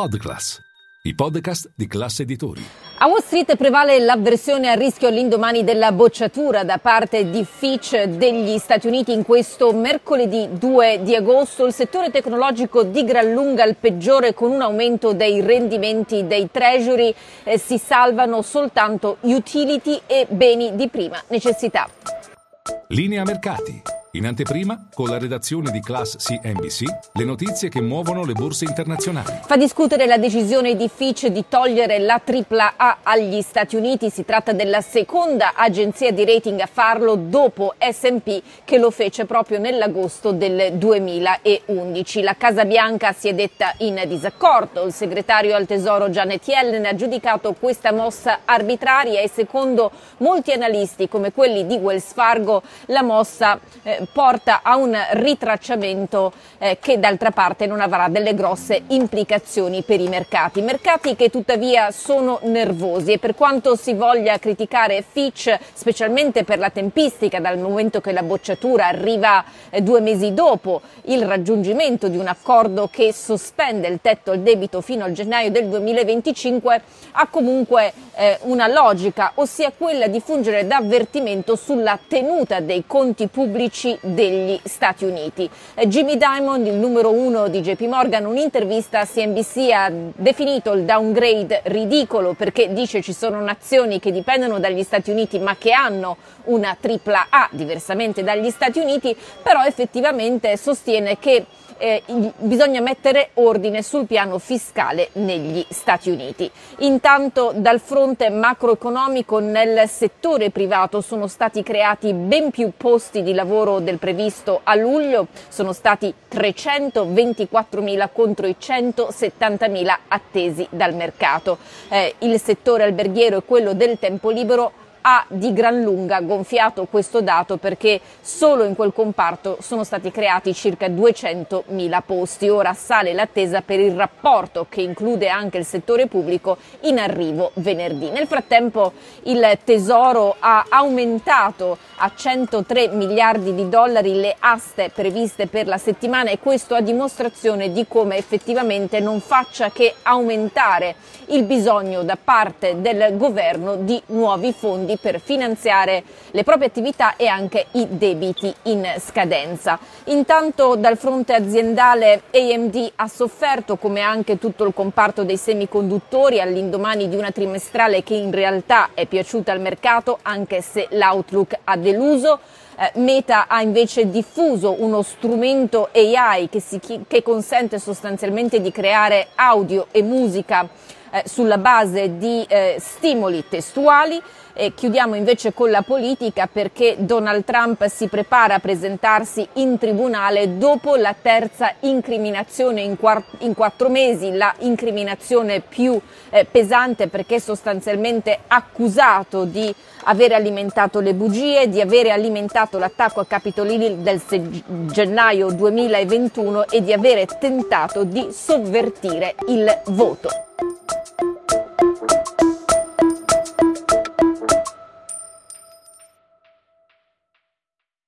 Podclass, i podcast di classe editori. A Wall Street prevale l'avversione al rischio all'indomani della bocciatura da parte di Fitch degli Stati Uniti in questo mercoledì 2 di agosto. Il settore tecnologico di gran lunga il peggiore con un aumento dei rendimenti dei treasury. Eh, si salvano soltanto utility e beni di prima necessità. Linea mercati. In anteprima, con la redazione di Class CNBC, le notizie che muovono le borse internazionali. Fa discutere la decisione di Fitch di togliere la AAA agli Stati Uniti. Si tratta della seconda agenzia di rating a farlo dopo SP che lo fece proprio nell'agosto del 2011. La Casa Bianca si è detta in disaccordo. Il segretario al Tesoro Janet Yellen ha giudicato questa mossa arbitraria e secondo molti analisti come quelli di Wells Fargo la mossa eh, porta a un ritracciamento eh, che d'altra parte non avrà delle grosse implicazioni per i mercati. Mercati che tuttavia sono nervosi e per quanto si voglia criticare Fitch, specialmente per la tempistica, dal momento che la bocciatura arriva eh, due mesi dopo il raggiungimento di un accordo che sospende il tetto al debito fino al gennaio del 2025, ha comunque eh, una logica, ossia quella di fungere da avvertimento sulla tenuta dei conti pubblici degli Stati Uniti. Eh, Jimmy Diamond, il numero uno di JP Morgan, un'intervista a CNBC ha definito il downgrade ridicolo perché dice ci sono nazioni che dipendono dagli Stati Uniti ma che hanno una tripla A diversamente dagli Stati Uniti, però effettivamente sostiene che eh, bisogna mettere ordine sul piano fiscale negli Stati Uniti. Intanto dal fronte macroeconomico nel settore privato sono stati creati ben più posti di lavoro del previsto a luglio, sono stati 324.000 contro i 170.000 attesi dal mercato. Eh, il settore alberghiero e quello del tempo libero ha di gran lunga gonfiato questo dato perché solo in quel comparto sono stati creati circa 200.000 posti. Ora sale l'attesa per il rapporto che include anche il settore pubblico in arrivo venerdì. Nel frattempo il Tesoro ha aumentato a 103 miliardi di dollari le aste previste per la settimana e questo a dimostrazione di come effettivamente non faccia che aumentare il bisogno da parte del governo di nuovi fondi fondi per finanziare le proprie attività e anche i debiti in scadenza. Intanto dal fronte aziendale AMD ha sofferto come anche tutto il comparto dei semiconduttori all'indomani di una trimestrale che in realtà è piaciuta al mercato anche se l'outlook ha deluso. Eh, Meta ha invece diffuso uno strumento AI che, si, che consente sostanzialmente di creare audio e musica eh, sulla base di eh, stimoli testuali. E chiudiamo invece con la politica perché Donald Trump si prepara a presentarsi in tribunale dopo la terza incriminazione in, quatt- in quattro mesi, la incriminazione più eh, pesante perché sostanzialmente accusato di avere alimentato le bugie, di avere alimentato l'attacco a Capitol Hill del se- gennaio 2021 e di avere tentato di sovvertire il voto.